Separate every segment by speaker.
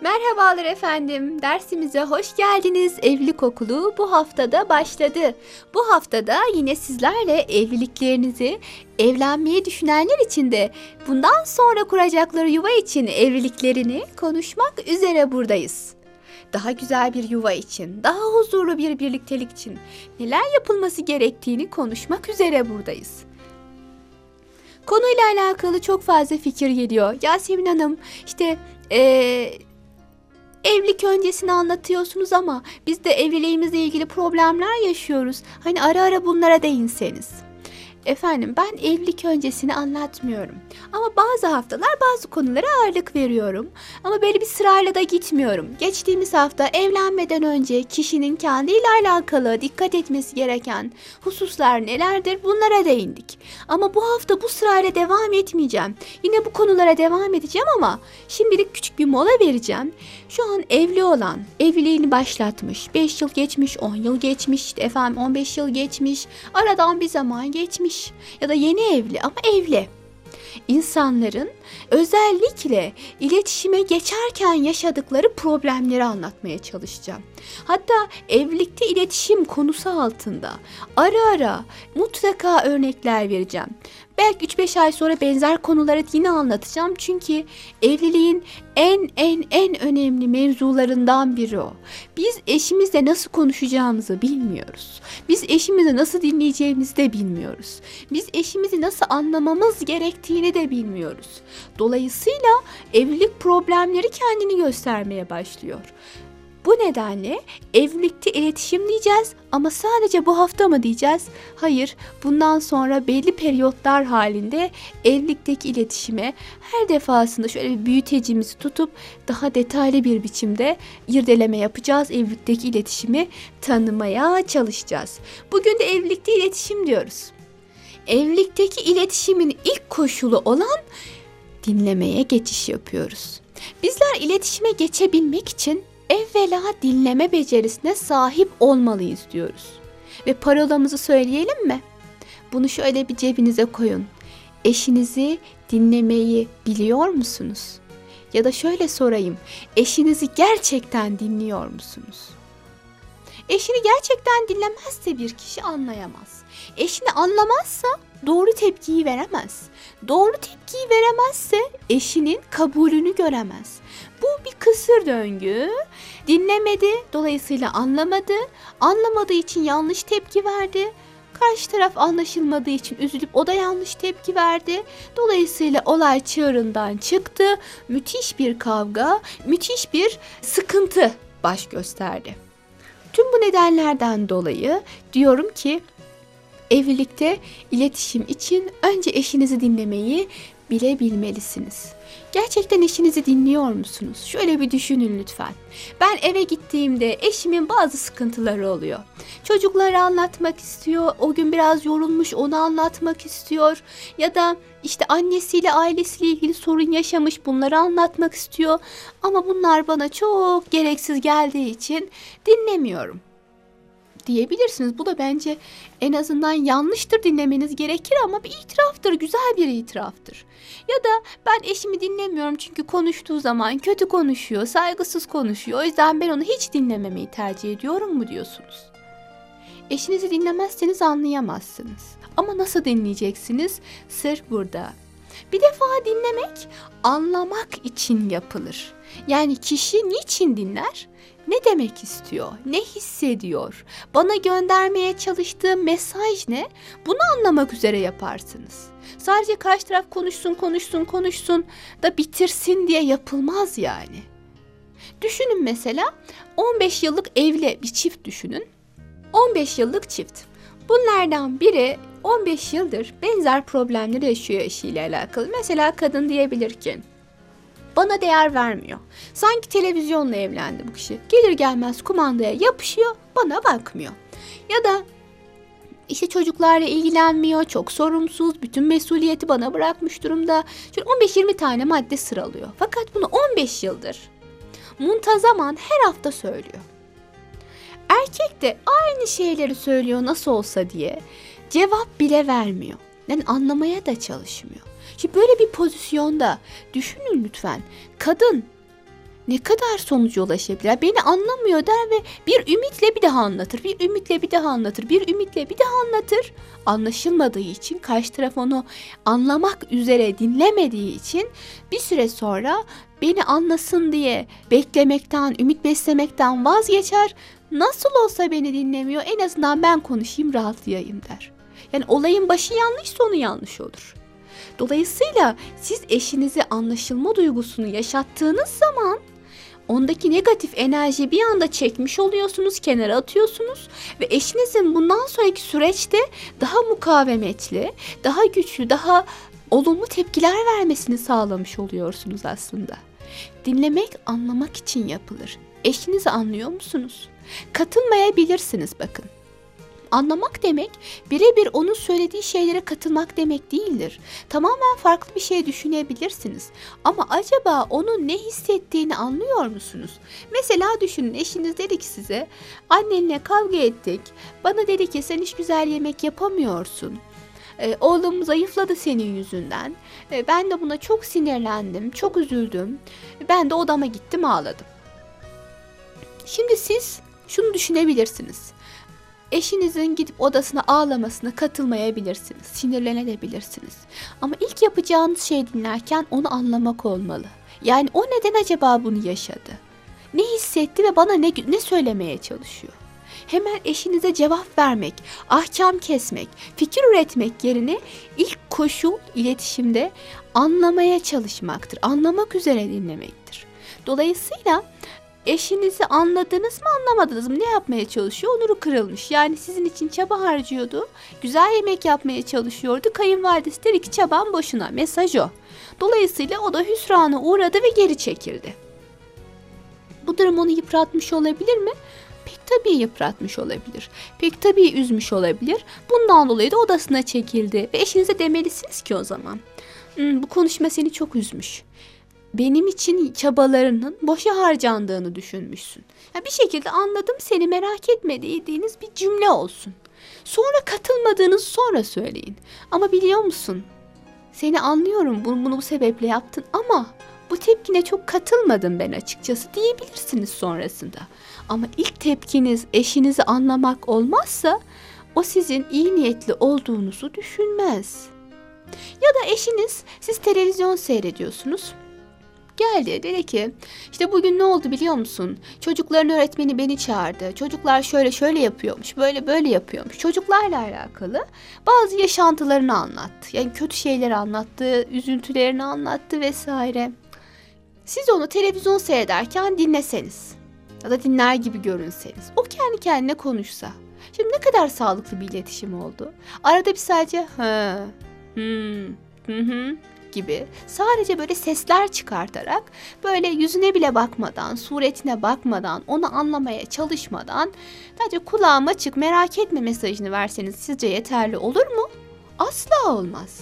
Speaker 1: Merhabalar efendim. Dersimize hoş geldiniz. Evlilik okulu bu haftada başladı. Bu haftada yine sizlerle evliliklerinizi, evlenmeyi düşünenler için de bundan sonra kuracakları yuva için evliliklerini konuşmak üzere buradayız. Daha güzel bir yuva için, daha huzurlu bir birliktelik için neler yapılması gerektiğini konuşmak üzere buradayız. Konuyla alakalı çok fazla fikir geliyor. Yasemin Hanım işte ee, evlilik öncesini anlatıyorsunuz ama biz de evliliğimizle ilgili problemler yaşıyoruz. Hani ara ara bunlara değinseniz. Efendim ben evlilik öncesini anlatmıyorum. Ama bazı haftalar bazı konulara ağırlık veriyorum. Ama böyle bir sırayla da gitmiyorum. Geçtiğimiz hafta evlenmeden önce kişinin kendiyle alakalı dikkat etmesi gereken hususlar nelerdir bunlara değindik. Ama bu hafta bu sırayla devam etmeyeceğim. Yine bu konulara devam edeceğim ama şimdilik küçük bir mola vereceğim. Şu an evli olan, evliliğini başlatmış, 5 yıl geçmiş, 10 yıl geçmiş, efendim 15 yıl geçmiş, aradan bir zaman geçmiş ya da yeni evli ama evli. İnsanların özellikle iletişime geçerken yaşadıkları problemleri anlatmaya çalışacağım. Hatta evlilikte iletişim konusu altında ara ara mutlaka örnekler vereceğim. Belki 3-5 ay sonra benzer konuları yine anlatacağım. Çünkü evliliğin en en en önemli mevzularından biri o. Biz eşimizle nasıl konuşacağımızı bilmiyoruz. Biz eşimizi nasıl dinleyeceğimizi de bilmiyoruz. Biz eşimizi nasıl anlamamız gerektiğini de bilmiyoruz. Dolayısıyla evlilik problemleri kendini göstermeye başlıyor. Bu nedenle evlilikte iletişim diyeceğiz ama sadece bu hafta mı diyeceğiz? Hayır, bundan sonra belli periyotlar halinde evlilikteki iletişime her defasında şöyle bir büyütecimizi tutup daha detaylı bir biçimde irdeleme yapacağız. Evlilikteki iletişimi tanımaya çalışacağız. Bugün de evlilikte iletişim diyoruz. Evlilikteki iletişimin ilk koşulu olan dinlemeye geçiş yapıyoruz. Bizler iletişime geçebilmek için evvela dinleme becerisine sahip olmalıyız diyoruz. Ve parolamızı söyleyelim mi? Bunu şöyle bir cebinize koyun. Eşinizi dinlemeyi biliyor musunuz? Ya da şöyle sorayım. Eşinizi gerçekten dinliyor musunuz? Eşini gerçekten dinlemezse bir kişi anlayamaz. Eşini anlamazsa doğru tepkiyi veremez. Doğru tepkiyi veremezse eşinin kabulünü göremez. Bu bir kısır döngü. Dinlemedi, dolayısıyla anlamadı. Anlamadığı için yanlış tepki verdi. Karşı taraf anlaşılmadığı için üzülüp o da yanlış tepki verdi. Dolayısıyla olay çığırından çıktı. Müthiş bir kavga, müthiş bir sıkıntı baş gösterdi. Tüm bu nedenlerden dolayı diyorum ki evlilikte iletişim için önce eşinizi dinlemeyi bilebilmelisiniz. Gerçekten eşinizi dinliyor musunuz? Şöyle bir düşünün lütfen. Ben eve gittiğimde eşimin bazı sıkıntıları oluyor. Çocukları anlatmak istiyor, o gün biraz yorulmuş onu anlatmak istiyor. Ya da işte annesiyle ailesiyle ilgili sorun yaşamış bunları anlatmak istiyor. Ama bunlar bana çok gereksiz geldiği için dinlemiyorum diyebilirsiniz. Bu da bence en azından yanlıştır dinlemeniz gerekir ama bir itiraftır, güzel bir itiraftır. Ya da ben eşimi dinlemiyorum çünkü konuştuğu zaman kötü konuşuyor, saygısız konuşuyor. O yüzden ben onu hiç dinlememeyi tercih ediyorum mu diyorsunuz? Eşinizi dinlemezseniz anlayamazsınız. Ama nasıl dinleyeceksiniz? Sır burada. Bir defa dinlemek anlamak için yapılır. Yani kişi niçin dinler? Ne demek istiyor? Ne hissediyor? Bana göndermeye çalıştığı mesaj ne? Bunu anlamak üzere yaparsınız. Sadece karşı taraf konuşsun, konuşsun, konuşsun da bitirsin diye yapılmaz yani. Düşünün mesela 15 yıllık evli bir çift düşünün. 15 yıllık çift. Bunlardan biri 15 yıldır benzer problemleri yaşıyor eşiyle alakalı. Mesela kadın diyebilir ki bana değer vermiyor. Sanki televizyonla evlendi bu kişi. Gelir gelmez kumandaya yapışıyor, bana bakmıyor. Ya da işte çocuklarla ilgilenmiyor, çok sorumsuz, bütün mesuliyeti bana bırakmış durumda. Şöyle 15-20 tane madde sıralıyor. Fakat bunu 15 yıldır muntazaman her hafta söylüyor. Erkek de aynı şeyleri söylüyor nasıl olsa diye cevap bile vermiyor. Yani anlamaya da çalışmıyor. Şimdi böyle bir pozisyonda düşünün lütfen. Kadın ne kadar sonuca ulaşabilir? Beni anlamıyor der ve bir ümitle bir daha anlatır. Bir ümitle bir daha anlatır. Bir ümitle bir daha anlatır. Anlaşılmadığı için karşı taraf onu anlamak üzere dinlemediği için bir süre sonra beni anlasın diye beklemekten, ümit beslemekten vazgeçer. Nasıl olsa beni dinlemiyor en azından ben konuşayım rahatlayayım der. Yani olayın başı yanlış sonu yanlış olur. Dolayısıyla siz eşinize anlaşılma duygusunu yaşattığınız zaman ondaki negatif enerjiyi bir anda çekmiş oluyorsunuz, kenara atıyorsunuz ve eşinizin bundan sonraki süreçte daha mukavemetli, daha güçlü, daha olumlu tepkiler vermesini sağlamış oluyorsunuz aslında. Dinlemek anlamak için yapılır. Eşinizi anlıyor musunuz? Katılmayabilirsiniz bakın. Anlamak demek birebir onun söylediği şeylere katılmak demek değildir. Tamamen farklı bir şey düşünebilirsiniz. Ama acaba onun ne hissettiğini anlıyor musunuz? Mesela düşünün eşiniz dedi ki size annenle kavga ettik. Bana dedi ki sen hiç güzel yemek yapamıyorsun. Ee, oğlum zayıfladı senin yüzünden. Ee, ben de buna çok sinirlendim, çok üzüldüm. Ben de odama gittim ağladım. Şimdi siz şunu düşünebilirsiniz. Eşinizin gidip odasına ağlamasına katılmayabilirsiniz, sinirlenebilirsiniz. Ama ilk yapacağınız şey dinlerken onu anlamak olmalı. Yani o neden acaba bunu yaşadı? Ne hissetti ve bana ne, ne söylemeye çalışıyor? Hemen eşinize cevap vermek, ahkam kesmek, fikir üretmek yerine ilk koşul iletişimde anlamaya çalışmaktır. Anlamak üzere dinlemektir. Dolayısıyla eşinizi anladınız mı anlamadınız mı ne yapmaya çalışıyor onuru kırılmış. Yani sizin için çaba harcıyordu. Güzel yemek yapmaya çalışıyordu. Kayınvalidesi dedi ki çaban boşuna mesaj o. Dolayısıyla o da hüsrana uğradı ve geri çekildi. Bu durum onu yıpratmış olabilir mi? Pek tabii yıpratmış olabilir. Pek tabii üzmüş olabilir. Bundan dolayı da odasına çekildi. Ve eşinize demelisiniz ki o zaman. "Hmm, bu konuşma seni çok üzmüş benim için çabalarının boşa harcandığını düşünmüşsün. Ya bir şekilde anladım seni merak etme dediğiniz bir cümle olsun. Sonra katılmadığınız sonra söyleyin. Ama biliyor musun? Seni anlıyorum bunu, bunu bu sebeple yaptın ama bu tepkine çok katılmadım ben açıkçası diyebilirsiniz sonrasında. Ama ilk tepkiniz eşinizi anlamak olmazsa o sizin iyi niyetli olduğunuzu düşünmez. Ya da eşiniz siz televizyon seyrediyorsunuz geldi dedi ki işte bugün ne oldu biliyor musun? Çocukların öğretmeni beni çağırdı. Çocuklar şöyle şöyle yapıyormuş, böyle böyle yapıyormuş. Çocuklarla alakalı bazı yaşantılarını anlattı. Yani kötü şeyleri anlattı, üzüntülerini anlattı vesaire. Siz onu televizyon seyrederken dinleseniz ya da dinler gibi görünseniz, o kendi kendine konuşsa. Şimdi ne kadar sağlıklı bir iletişim oldu. Arada bir sadece hı, hmm, hı hı gibi sadece böyle sesler çıkartarak böyle yüzüne bile bakmadan, suretine bakmadan, onu anlamaya çalışmadan sadece kulağım açık merak etme mesajını verseniz sizce yeterli olur mu? Asla olmaz.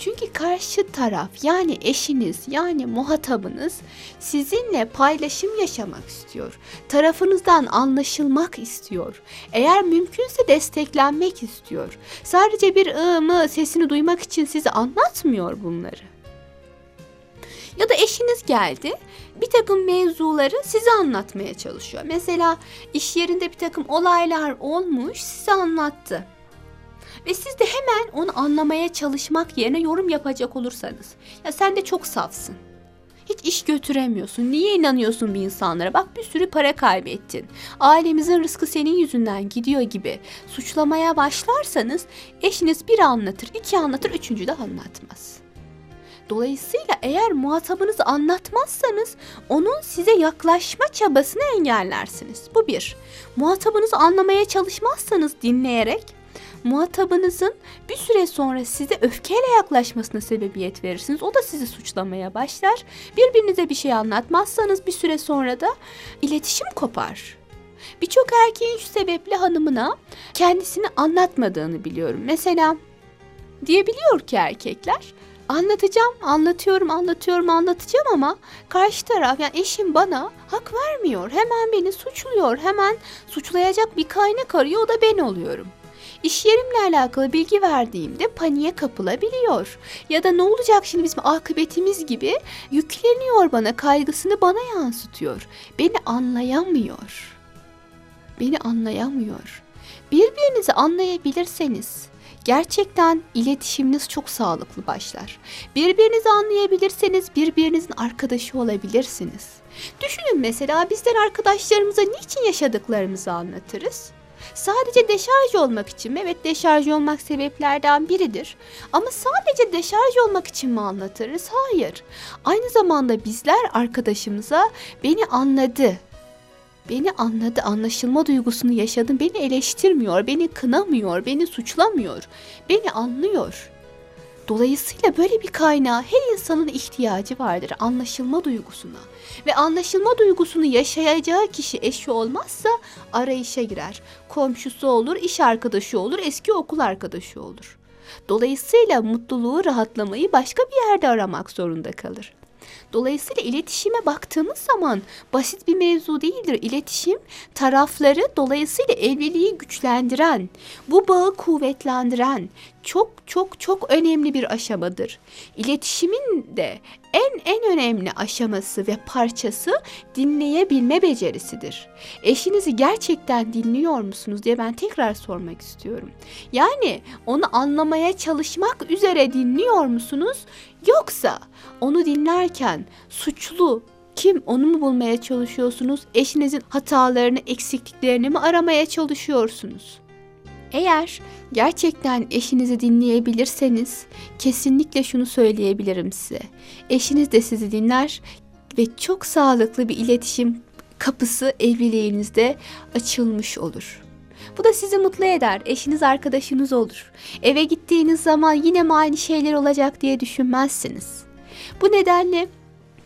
Speaker 1: Çünkü karşı taraf yani eşiniz yani muhatabınız sizinle paylaşım yaşamak istiyor. Tarafınızdan anlaşılmak istiyor. Eğer mümkünse desteklenmek istiyor. Sadece bir ı mı sesini duymak için size anlatmıyor bunları. Ya da eşiniz geldi bir takım mevzuları size anlatmaya çalışıyor. Mesela iş yerinde bir takım olaylar olmuş size anlattı. Ve siz de hemen onu anlamaya çalışmak yerine yorum yapacak olursanız. Ya sen de çok safsın. Hiç iş götüremiyorsun. Niye inanıyorsun bir insanlara? Bak bir sürü para kaybettin. Ailemizin rızkı senin yüzünden gidiyor gibi suçlamaya başlarsanız eşiniz bir anlatır, iki anlatır, üçüncü de anlatmaz. Dolayısıyla eğer muhatabınızı anlatmazsanız onun size yaklaşma çabasını engellersiniz. Bu bir. Muhatabınızı anlamaya çalışmazsanız dinleyerek muhatabınızın bir süre sonra size öfkeyle yaklaşmasına sebebiyet verirsiniz. O da sizi suçlamaya başlar. Birbirinize bir şey anlatmazsanız bir süre sonra da iletişim kopar. Birçok erkeğin şu sebeple hanımına kendisini anlatmadığını biliyorum. Mesela diyebiliyor ki erkekler anlatacağım, anlatıyorum, anlatıyorum, anlatacağım ama karşı taraf yani eşim bana hak vermiyor. Hemen beni suçluyor. Hemen suçlayacak bir kaynak arıyor o da ben oluyorum. İş yerimle alakalı bilgi verdiğimde paniğe kapılabiliyor. Ya da ne olacak şimdi bizim akıbetimiz gibi yükleniyor bana, kaygısını bana yansıtıyor. Beni anlayamıyor. Beni anlayamıyor. Birbirinizi anlayabilirseniz gerçekten iletişiminiz çok sağlıklı başlar. Birbirinizi anlayabilirseniz birbirinizin arkadaşı olabilirsiniz. Düşünün mesela bizler arkadaşlarımıza niçin yaşadıklarımızı anlatırız? Sadece deşarj olmak için mi? Evet deşarj olmak sebeplerden biridir. Ama sadece deşarj olmak için mi anlatırız? Hayır. Aynı zamanda bizler arkadaşımıza beni anladı. Beni anladı, anlaşılma duygusunu yaşadım. Beni eleştirmiyor, beni kınamıyor, beni suçlamıyor. Beni anlıyor. Dolayısıyla böyle bir kaynağa her insanın ihtiyacı vardır anlaşılma duygusuna. Ve anlaşılma duygusunu yaşayacağı kişi eşi olmazsa arayışa girer. Komşusu olur, iş arkadaşı olur, eski okul arkadaşı olur. Dolayısıyla mutluluğu, rahatlamayı başka bir yerde aramak zorunda kalır. Dolayısıyla iletişime baktığımız zaman basit bir mevzu değildir. İletişim tarafları dolayısıyla evliliği güçlendiren, bu bağı kuvvetlendiren çok çok çok önemli bir aşamadır. İletişimin de en en önemli aşaması ve parçası dinleyebilme becerisidir. Eşinizi gerçekten dinliyor musunuz diye ben tekrar sormak istiyorum. Yani onu anlamaya çalışmak üzere dinliyor musunuz yoksa onu dinlerken suçlu kim onu mu bulmaya çalışıyorsunuz? Eşinizin hatalarını, eksikliklerini mi aramaya çalışıyorsunuz? Eğer gerçekten eşinizi dinleyebilirseniz kesinlikle şunu söyleyebilirim size. Eşiniz de sizi dinler ve çok sağlıklı bir iletişim kapısı evliliğinizde açılmış olur. Bu da sizi mutlu eder. Eşiniz arkadaşınız olur. Eve gittiğiniz zaman yine mi aynı şeyler olacak diye düşünmezsiniz. Bu nedenle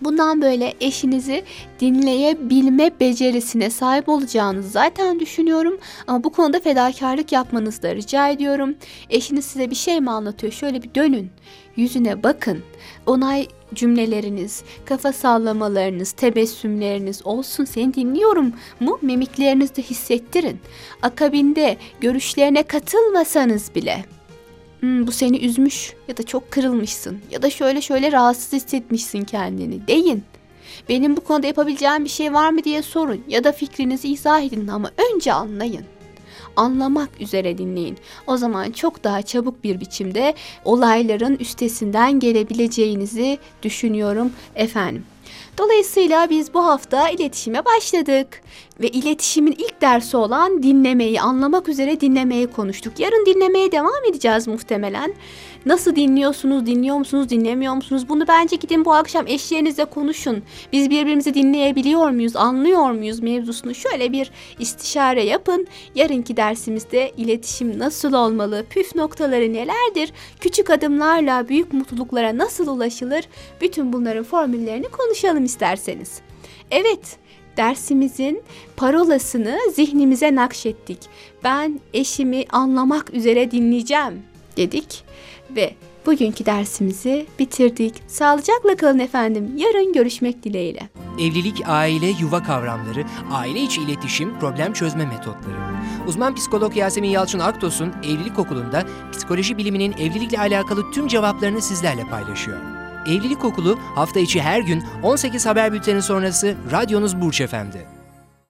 Speaker 1: Bundan böyle eşinizi dinleyebilme becerisine sahip olacağınızı zaten düşünüyorum. Ama bu konuda fedakarlık yapmanızı da rica ediyorum. Eşiniz size bir şey mi anlatıyor? Şöyle bir dönün. Yüzüne bakın. Onay cümleleriniz, kafa sallamalarınız, tebessümleriniz olsun. Seni dinliyorum mu? Mimiklerinizde hissettirin. Akabinde görüşlerine katılmasanız bile Hmm, bu seni üzmüş ya da çok kırılmışsın ya da şöyle şöyle rahatsız hissetmişsin kendini deyin. Benim bu konuda yapabileceğim bir şey var mı diye sorun ya da fikrinizi izah edin ama önce anlayın. Anlamak üzere dinleyin. O zaman çok daha çabuk bir biçimde olayların üstesinden gelebileceğinizi düşünüyorum efendim. Dolayısıyla biz bu hafta iletişime başladık ve iletişimin ilk dersi olan dinlemeyi, anlamak üzere dinlemeyi konuştuk. Yarın dinlemeye devam edeceğiz muhtemelen. Nasıl dinliyorsunuz, dinliyor musunuz, dinlemiyor musunuz? Bunu bence gidin bu akşam eşlerinizle konuşun. Biz birbirimizi dinleyebiliyor muyuz, anlıyor muyuz mevzusunu şöyle bir istişare yapın. Yarınki dersimizde iletişim nasıl olmalı, püf noktaları nelerdir, küçük adımlarla büyük mutluluklara nasıl ulaşılır? Bütün bunların formüllerini konuşalım isterseniz. Evet, dersimizin parolasını zihnimize nakşettik. Ben eşimi anlamak üzere dinleyeceğim dedik ve bugünkü dersimizi bitirdik. Sağlıcakla kalın efendim. Yarın görüşmek dileğiyle.
Speaker 2: Evlilik, aile, yuva kavramları, aile içi iletişim, problem çözme metotları. Uzman psikolog Yasemin Yalçın Aktos'un Evlilik Okulu'nda psikoloji biliminin evlilikle alakalı tüm cevaplarını sizlerle paylaşıyor. Evlilik Okulu hafta içi her gün 18 haber bülteni sonrası radyonuz Burç Efendi.